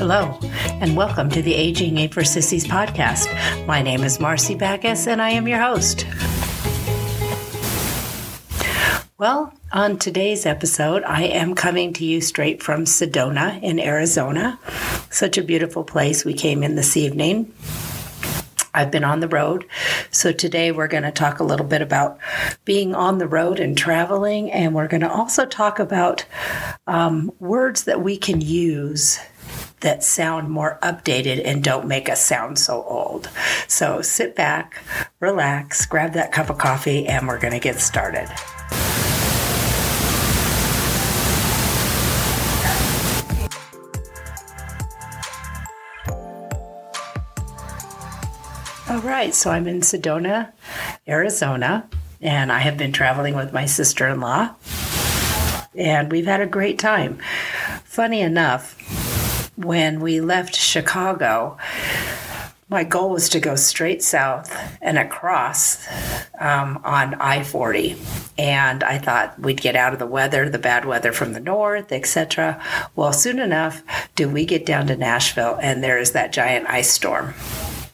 Hello, and welcome to the Aging Ain't for Sissies podcast. My name is Marcy Backus, and I am your host. Well, on today's episode, I am coming to you straight from Sedona in Arizona. Such a beautiful place. We came in this evening. I've been on the road. So today we're going to talk a little bit about being on the road and traveling. And we're going to also talk about um, words that we can use that sound more updated and don't make us sound so old. So sit back, relax, grab that cup of coffee, and we're going to get started. All right, so I'm in Sedona, Arizona, and I have been traveling with my sister in law, and we've had a great time. Funny enough, when we left Chicago, my goal was to go straight south and across um, on I 40. And I thought we'd get out of the weather, the bad weather from the north, etc. Well, soon enough, do we get down to Nashville, and there is that giant ice storm.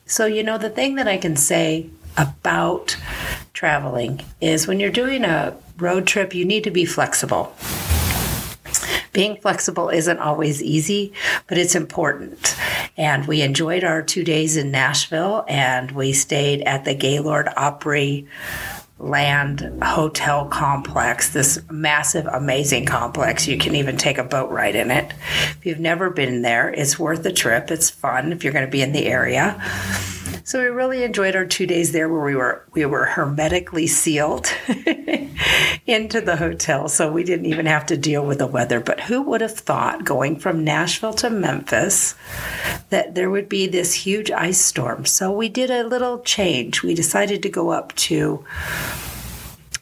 So, you know, the thing that I can say about traveling is when you're doing a road trip, you need to be flexible. Being flexible isn't always easy, but it's important. And we enjoyed our two days in Nashville and we stayed at the Gaylord Opry land hotel complex, this massive, amazing complex. You can even take a boat ride in it. If you've never been there, it's worth the trip. It's fun if you're going to be in the area. So we really enjoyed our two days there where we were we were hermetically sealed into the hotel. So we didn't even have to deal with the weather. But who would have thought going from Nashville to Memphis that there would be this huge ice storm? So we did a little change. We decided to go up to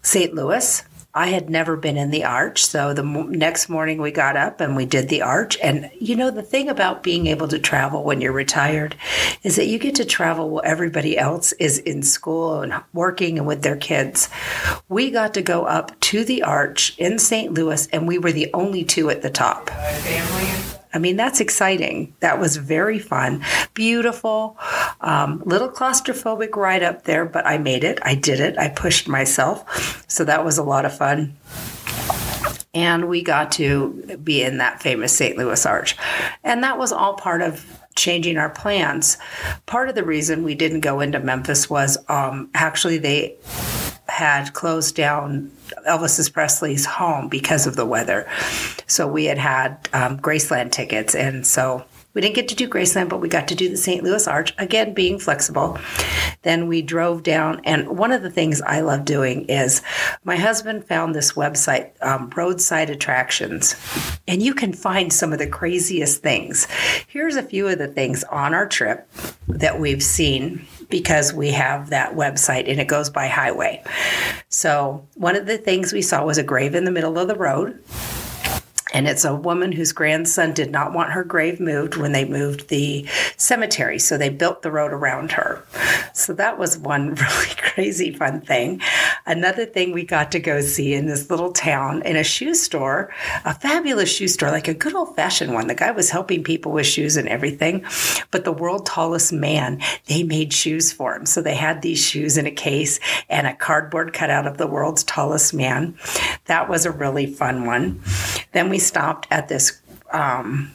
St. Louis I had never been in the arch. So the next morning we got up and we did the arch. And you know, the thing about being able to travel when you're retired is that you get to travel while everybody else is in school and working and with their kids. We got to go up to the arch in St. Louis and we were the only two at the top. I mean, that's exciting. That was very fun. Beautiful. Um, little claustrophobic ride up there, but I made it. I did it. I pushed myself. So that was a lot of fun. And we got to be in that famous St. Louis Arch. And that was all part of changing our plans. Part of the reason we didn't go into Memphis was um, actually they had closed down Elvis Presley's home because of the weather. So we had had um, Graceland tickets. And so we didn't get to do Graceland, but we got to do the St. Louis Arch, again, being flexible. Then we drove down. And one of the things I love doing is my husband found this website, um, Roadside Attractions, and you can find some of the craziest things. Here's a few of the things on our trip that we've seen because we have that website and it goes by highway. So, one of the things we saw was a grave in the middle of the road. And it's a woman whose grandson did not want her grave moved when they moved the cemetery. So they built the road around her. So that was one really crazy fun thing. Another thing we got to go see in this little town in a shoe store, a fabulous shoe store, like a good old fashioned one. The guy was helping people with shoes and everything. But the world tallest man, they made shoes for him. So they had these shoes in a case and a cardboard cutout of the world's tallest man. That was a really fun one. Then we stopped at this. Um,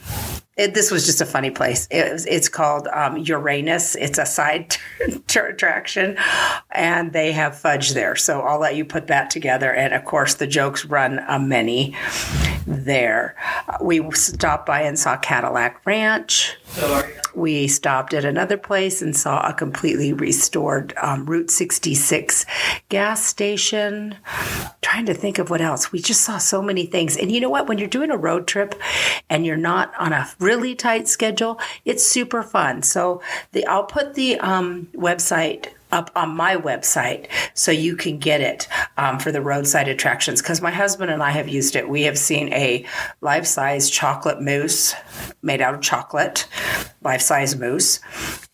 it, this was just a funny place. It it's called um, Uranus. It's a side t- attraction, and they have fudge there. So I'll let you put that together. And of course, the jokes run a many there. we stopped by and saw Cadillac Ranch. We stopped at another place and saw a completely restored um, Route 66 gas station. trying to think of what else. We just saw so many things. And you know what? When you're doing a road trip and you're not on a really tight schedule, it's super fun. So the, I'll put the um, website up on my website so you can get it um, for the roadside attractions because my husband and I have used it. We have seen a life size chocolate moose made out of chocolate, life size moose,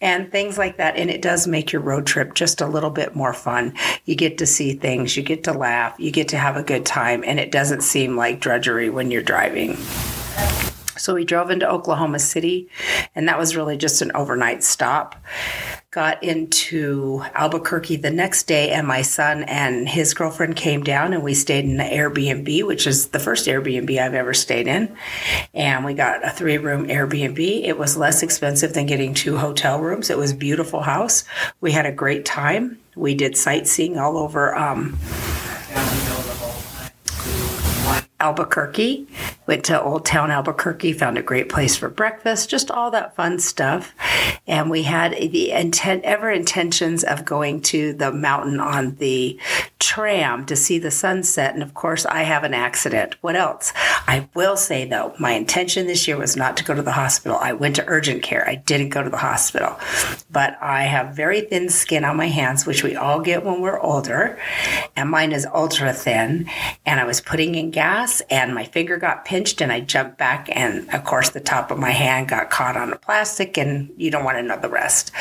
and things like that. And it does make your road trip just a little bit more fun. You get to see things, you get to laugh, you get to have a good time, and it doesn't seem like drudgery when you're driving. So we drove into Oklahoma City, and that was really just an overnight stop. Got into Albuquerque the next day, and my son and his girlfriend came down, and we stayed in the Airbnb, which is the first Airbnb I've ever stayed in. And we got a three room Airbnb. It was less expensive than getting two hotel rooms. It was beautiful house. We had a great time. We did sightseeing all over. Um, Albuquerque. Went to Old Town Albuquerque, found a great place for breakfast, just all that fun stuff. And we had the intent, ever intentions of going to the mountain on the tram to see the sunset. And of course, I have an accident. What else? I will say though, my intention this year was not to go to the hospital. I went to urgent care. I didn't go to the hospital, but I have very thin skin on my hands, which we all get when we're older. And mine is ultra thin. And I was putting in gas and my finger got pinched and I jumped back. And of course, the top of my hand got caught on the plastic and you don't want to know the rest.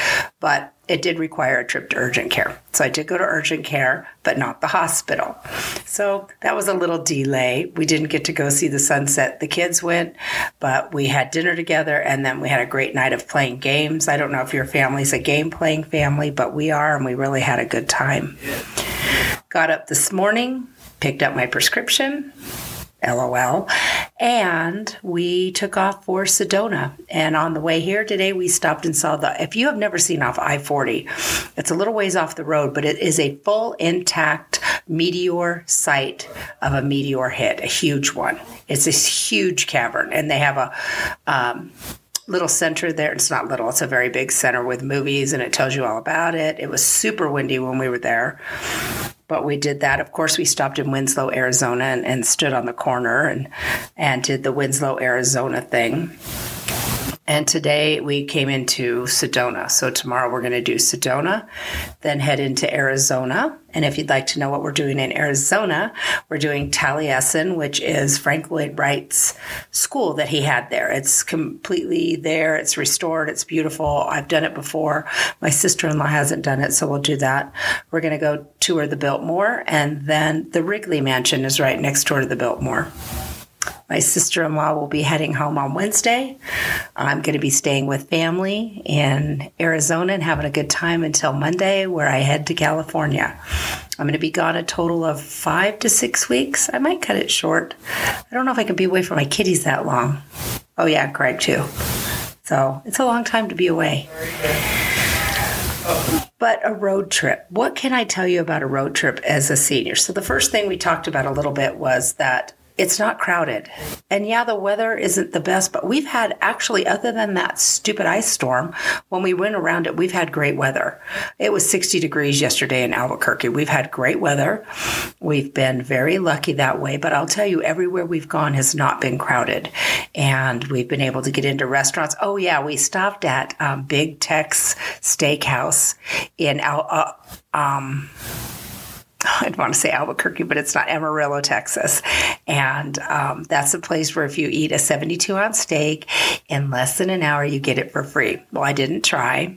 But it did require a trip to urgent care. So I did go to urgent care, but not the hospital. So that was a little delay. We didn't get to go see the sunset. The kids went, but we had dinner together and then we had a great night of playing games. I don't know if your family's a game playing family, but we are, and we really had a good time. Got up this morning, picked up my prescription, LOL. And we took off for Sedona. And on the way here today, we stopped and saw the. If you have never seen off I 40, it's a little ways off the road, but it is a full intact meteor site of a meteor hit, a huge one. It's this huge cavern, and they have a. Um, little center there. It's not little, it's a very big center with movies and it tells you all about it. It was super windy when we were there but we did that. Of course, we stopped in Winslow, Arizona, and, and stood on the corner and and did the Winslow, Arizona thing. And today we came into Sedona. So tomorrow we're going to do Sedona, then head into Arizona. And if you'd like to know what we're doing in Arizona, we're doing Taliesin, which is Frank Lloyd Wright's school that he had there. It's completely there. It's restored. It's beautiful. I've done it before. My sister-in-law hasn't done it, so we'll do that. We're going to go tour the Biltmore, and then the Wrigley Mansion is right next door to the Biltmore. My sister in law will be heading home on Wednesday. I'm going to be staying with family in Arizona and having a good time until Monday, where I head to California. I'm going to be gone a total of five to six weeks. I might cut it short. I don't know if I can be away from my kitties that long. Oh, yeah, Craig, too. So it's a long time to be away. But a road trip. What can I tell you about a road trip as a senior? So, the first thing we talked about a little bit was that it's not crowded. And yeah, the weather isn't the best, but we've had actually, other than that stupid ice storm, when we went around it, we've had great weather. It was 60 degrees yesterday in Albuquerque. We've had great weather. We've been very lucky that way, but I'll tell you, everywhere we've gone has not been crowded. And we've been able to get into restaurants. Oh, yeah, we stopped at um, Big Tex Steakhouse in, uh, um, I'd want to say Albuquerque, but it's not Amarillo, Texas. And um, that's a place where if you eat a 72 ounce steak in less than an hour, you get it for free. Well, I didn't try,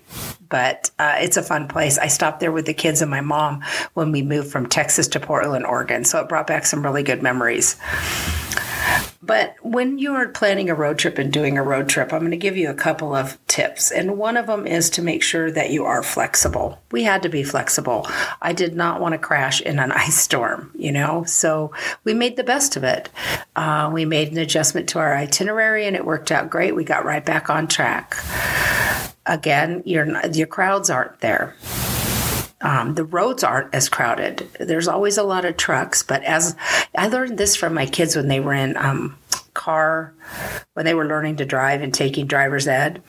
but uh, it's a fun place. I stopped there with the kids and my mom when we moved from Texas to Portland, Oregon. So it brought back some really good memories. But when you're planning a road trip and doing a road trip, I'm going to give you a couple of tips. And one of them is to make sure that you are flexible. We had to be flexible. I did not want to crash in an ice storm, you know? So we made the best of it. Uh, we made an adjustment to our itinerary and it worked out great. We got right back on track. Again, your, your crowds aren't there. Um, the roads aren't as crowded. There's always a lot of trucks, but as I learned this from my kids when they were in um, car, when they were learning to drive and taking driver's ed,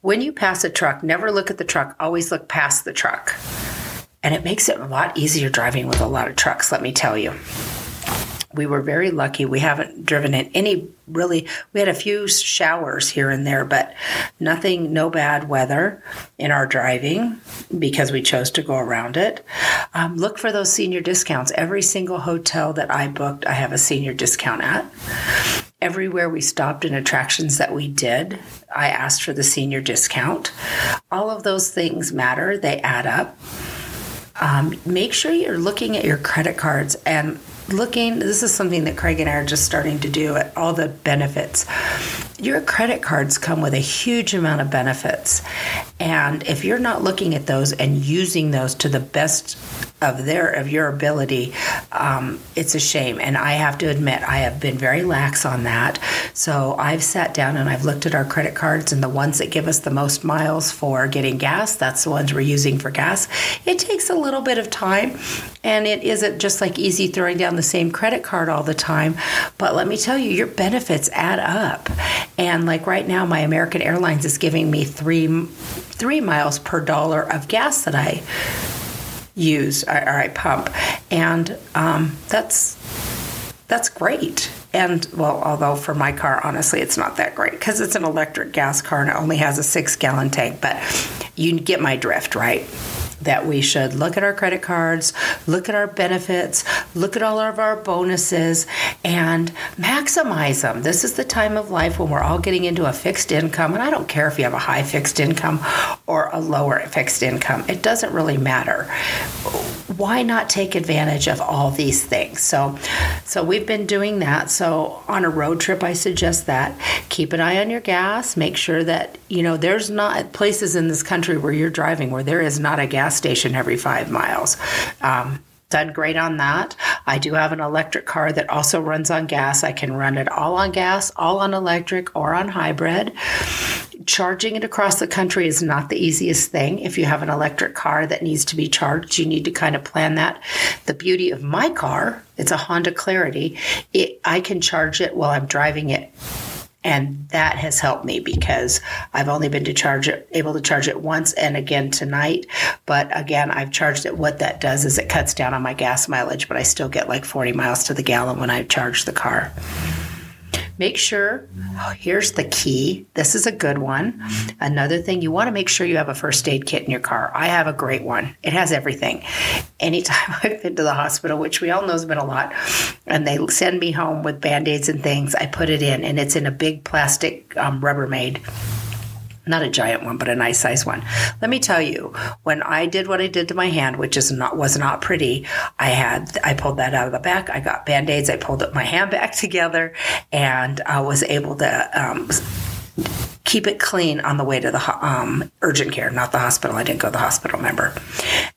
when you pass a truck, never look at the truck, always look past the truck. And it makes it a lot easier driving with a lot of trucks, let me tell you we were very lucky. We haven't driven in any really, we had a few showers here and there, but nothing, no bad weather in our driving because we chose to go around it. Um, look for those senior discounts. Every single hotel that I booked, I have a senior discount at. Everywhere we stopped in attractions that we did, I asked for the senior discount. All of those things matter, they add up. Um, make sure you're looking at your credit cards and looking, this is something that Craig and I are just starting to do at all the benefits. Your credit cards come with a huge amount of benefits. And if you're not looking at those and using those to the best of their of your ability, um, it's a shame. And I have to admit, I have been very lax on that. So I've sat down and I've looked at our credit cards and the ones that give us the most miles for getting gas. That's the ones we're using for gas. It takes a little bit of time, and it isn't just like easy throwing down the same credit card all the time. But let me tell you, your benefits add up. And like right now, my American Airlines is giving me three three miles per dollar of gas that I use or, I pump, and um, that's that's great. And well, although for my car, honestly, it's not that great because it's an electric gas car and it only has a six gallon tank. But you get my drift, right? That we should look at our credit cards, look at our benefits, look at all of our bonuses, and maximize them. This is the time of life when we're all getting into a fixed income, and I don't care if you have a high fixed income or a lower fixed income, it doesn't really matter. Why not take advantage of all these things? So, so we've been doing that. So on a road trip, I suggest that keep an eye on your gas. Make sure that you know there's not places in this country where you're driving where there is not a gas gas station every five miles. Um, done great on that. I do have an electric car that also runs on gas. I can run it all on gas, all on electric, or on hybrid. Charging it across the country is not the easiest thing. If you have an electric car that needs to be charged, you need to kind of plan that. The beauty of my car, it's a Honda Clarity, it, I can charge it while I'm driving it and that has helped me because I've only been to charge it, able to charge it once and again tonight. But again, I've charged it. What that does is it cuts down on my gas mileage, but I still get like 40 miles to the gallon when I charge the car. Make sure, oh, here's the key. This is a good one. Another thing, you want to make sure you have a first aid kit in your car. I have a great one. It has everything. Anytime I've been to the hospital, which we all know has been a lot, and they send me home with band aids and things, I put it in, and it's in a big plastic um, Rubbermaid not a giant one, but a nice size one. Let me tell you, when I did what I did to my hand, which is not was not pretty, I had I pulled that out of the back. I got band aids. I pulled up my hand back together, and I was able to. Um, keep it clean on the way to the um, urgent care, not the hospital. I didn't go to the hospital, remember?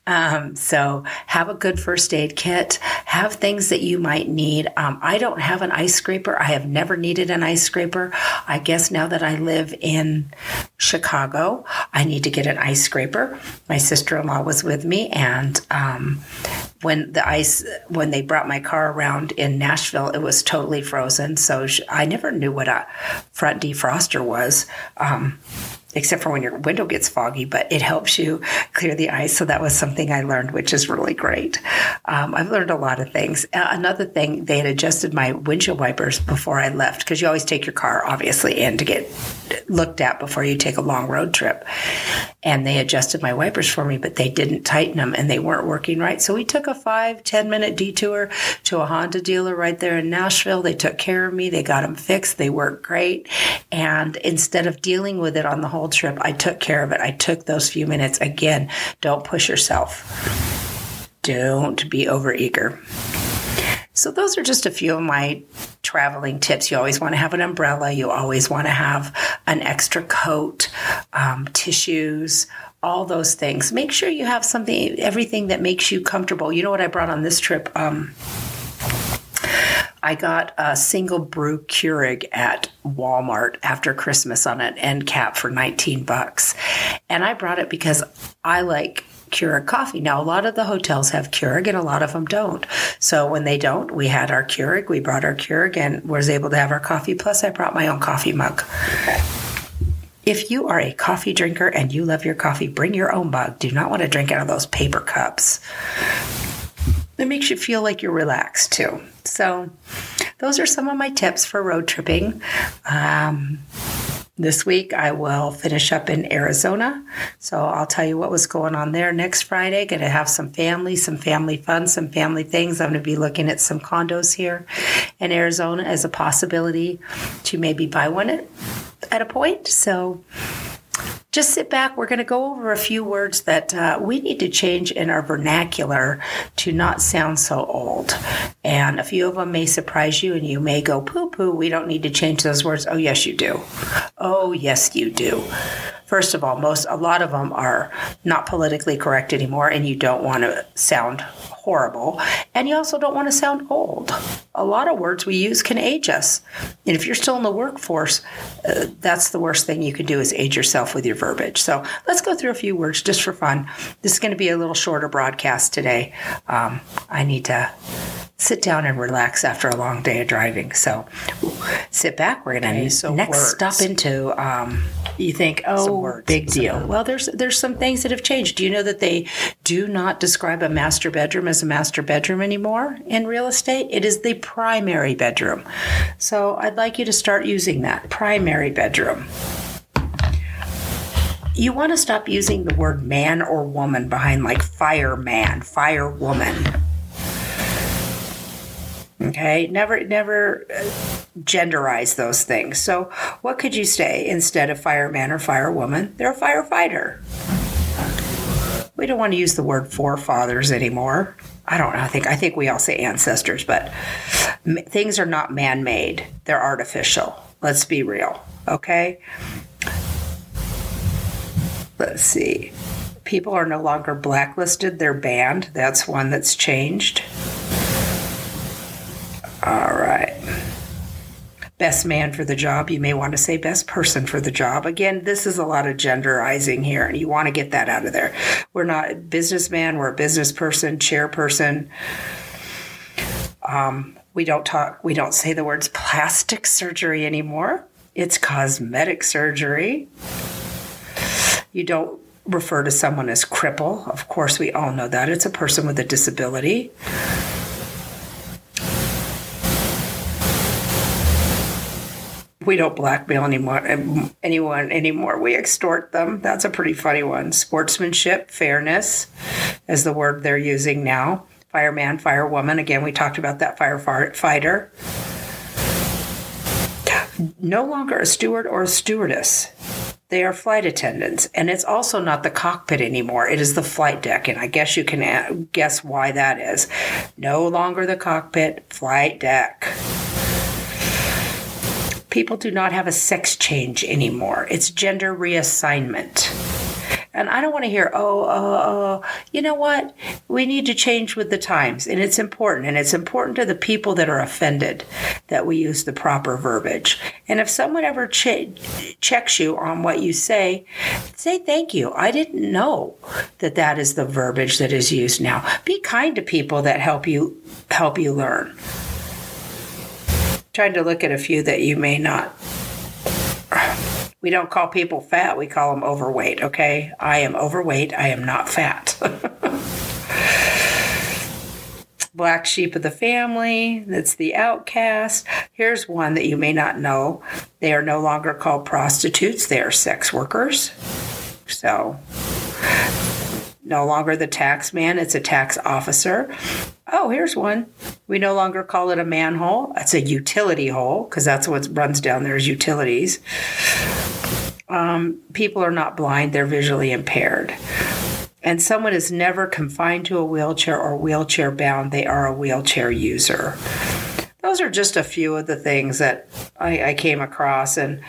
Um, so have a good first aid kit. Have things that you might need. Um, I don't have an ice scraper. I have never needed an ice scraper. I guess now that I live in Chicago, I need to get an ice scraper. My sister in law was with me, and um, when the ice when they brought my car around in Nashville, it was totally frozen. So I never knew what a front defroster was um, except for when your window gets foggy, but it helps you clear the ice. So that was something I learned, which is really great. Um, I've learned a lot of things. Uh, another thing, they had adjusted my windshield wipers before I left because you always take your car, obviously, in to get looked at before you take a long road trip. And they adjusted my wipers for me, but they didn't tighten them and they weren't working right. So we took a five, 10 minute detour to a Honda dealer right there in Nashville. They took care of me. They got them fixed. They worked great. And instead of dealing with it on the whole trip. I took care of it. I took those few minutes. Again, don't push yourself. Don't be overeager. So, those are just a few of my traveling tips. You always want to have an umbrella. You always want to have an extra coat, um, tissues, all those things. Make sure you have something, everything that makes you comfortable. You know what I brought on this trip? Um, I got a single brew Keurig at Walmart after Christmas on an end cap for 19 bucks. And I brought it because I like Keurig coffee. Now, a lot of the hotels have Keurig and a lot of them don't. So when they don't, we had our Keurig, we brought our Keurig and was able to have our coffee. Plus, I brought my own coffee mug. If you are a coffee drinker and you love your coffee, bring your own mug. Do not want to drink out of those paper cups. It makes you feel like you're relaxed too. So, those are some of my tips for road tripping. Um, this week I will finish up in Arizona. So I'll tell you what was going on there next Friday. Going to have some family, some family fun, some family things. I'm going to be looking at some condos here in Arizona as a possibility to maybe buy one at, at a point. So just sit back. We're going to go over a few words that uh, we need to change in our vernacular to not sound so old. And a few of them may surprise you, and you may go, poo poo, we don't need to change those words. Oh, yes, you do. Oh, yes, you do. First of all, most a lot of them are not politically correct anymore, and you don't want to sound horrible. And you also don't want to sound old. A lot of words we use can age us. And if you're still in the workforce, uh, that's the worst thing you can do is age yourself with your verbiage. So let's go through a few words just for fun. This is going to be a little shorter broadcast today. Um, I need to sit down and relax after a long day of driving. So sit back. We're going to so next words. stop into. Um, you think, oh, big deal. Well, there's there's some things that have changed. Do you know that they do not describe a master bedroom as a master bedroom anymore in real estate? It is the primary bedroom. So I'd like you to start using that primary bedroom you want to stop using the word man or woman behind like fireman, firewoman. Okay, never never uh, genderize those things. So, what could you say instead of fireman or firewoman? They're a firefighter. We don't want to use the word forefathers anymore. I don't know. I think I think we all say ancestors, but things are not man-made. They're artificial. Let's be real. Okay? Let's see. People are no longer blacklisted, they're banned. That's one that's changed. All right. Best man for the job. You may want to say best person for the job. Again, this is a lot of genderizing here, and you want to get that out of there. We're not businessman, we're a business person, chairperson. Um, we don't talk, we don't say the words plastic surgery anymore. It's cosmetic surgery. You don't refer to someone as cripple. Of course, we all know that. It's a person with a disability. We don't blackmail anyone, eh, anyone anymore. We extort them. That's a pretty funny one. Sportsmanship, fairness is the word they're using now. Fireman, firewoman. Again, we talked about that firefighter. No longer a steward or a stewardess. They are flight attendants. And it's also not the cockpit anymore. It is the flight deck. And I guess you can eh, guess why that is. No longer the cockpit, flight deck people do not have a sex change anymore. It's gender reassignment. And I don't want to hear, oh, oh, oh, you know what? We need to change with the times. And it's important. And it's important to the people that are offended that we use the proper verbiage. And if someone ever checks you on what you say, say thank you. I didn't know that that is the verbiage that is used now. Be kind to people that help you help you learn trying to look at a few that you may not. We don't call people fat, we call them overweight, okay? I am overweight, I am not fat. Black sheep of the family, that's the outcast. Here's one that you may not know. They are no longer called prostitutes, they are sex workers. So, no longer the tax man, it's a tax officer. Oh, here's one. We no longer call it a manhole. It's a utility hole because that's what runs down there is utilities. Um, people are not blind, they're visually impaired. And someone is never confined to a wheelchair or wheelchair bound, they are a wheelchair user. Those are just a few of the things that I, I came across. And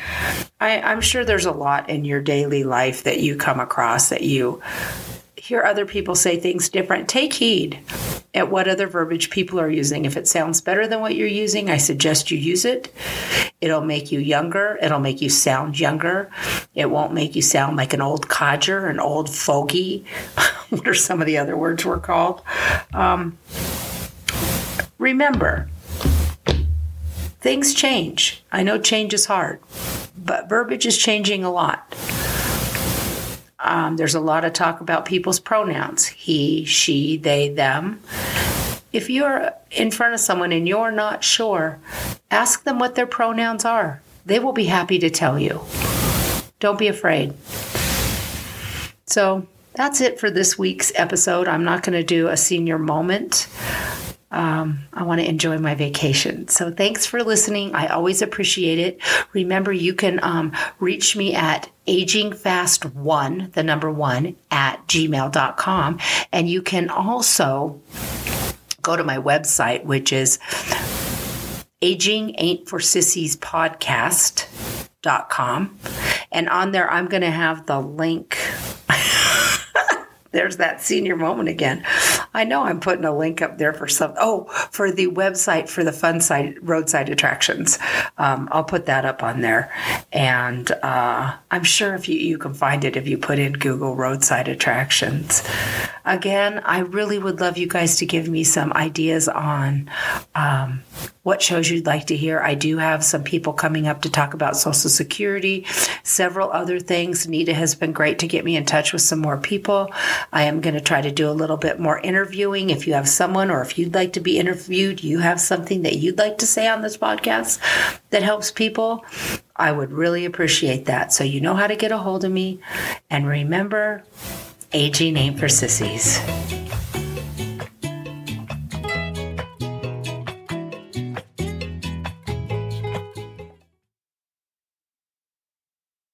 I, I'm sure there's a lot in your daily life that you come across that you hear other people say things different, take heed at what other verbiage people are using. If it sounds better than what you're using, I suggest you use it. It'll make you younger. It'll make you sound younger. It won't make you sound like an old codger, an old fogey. what are some of the other words we're called? Um, remember, things change. I know change is hard, but verbiage is changing a lot. Um, there's a lot of talk about people's pronouns he, she, they, them. If you're in front of someone and you're not sure, ask them what their pronouns are. They will be happy to tell you. Don't be afraid. So that's it for this week's episode. I'm not going to do a senior moment. Um, I want to enjoy my vacation. So thanks for listening. I always appreciate it. Remember, you can um, reach me at agingfast1, the number one, at gmail.com. And you can also go to my website, which is aging ain't for sissies podcast.com. And on there, I'm going to have the link. There's that senior moment again. I know I'm putting a link up there for some. Oh, for the website for the fun side roadside attractions. Um, I'll put that up on there, and uh, I'm sure if you you can find it if you put in Google roadside attractions. Again, I really would love you guys to give me some ideas on um, what shows you'd like to hear. I do have some people coming up to talk about Social Security, several other things. Nita has been great to get me in touch with some more people. I am going to try to do a little bit more interviewing. If you have someone or if you'd like to be interviewed, you have something that you'd like to say on this podcast that helps people, I would really appreciate that. So you know how to get a hold of me. And remember, aging ain't for sissies.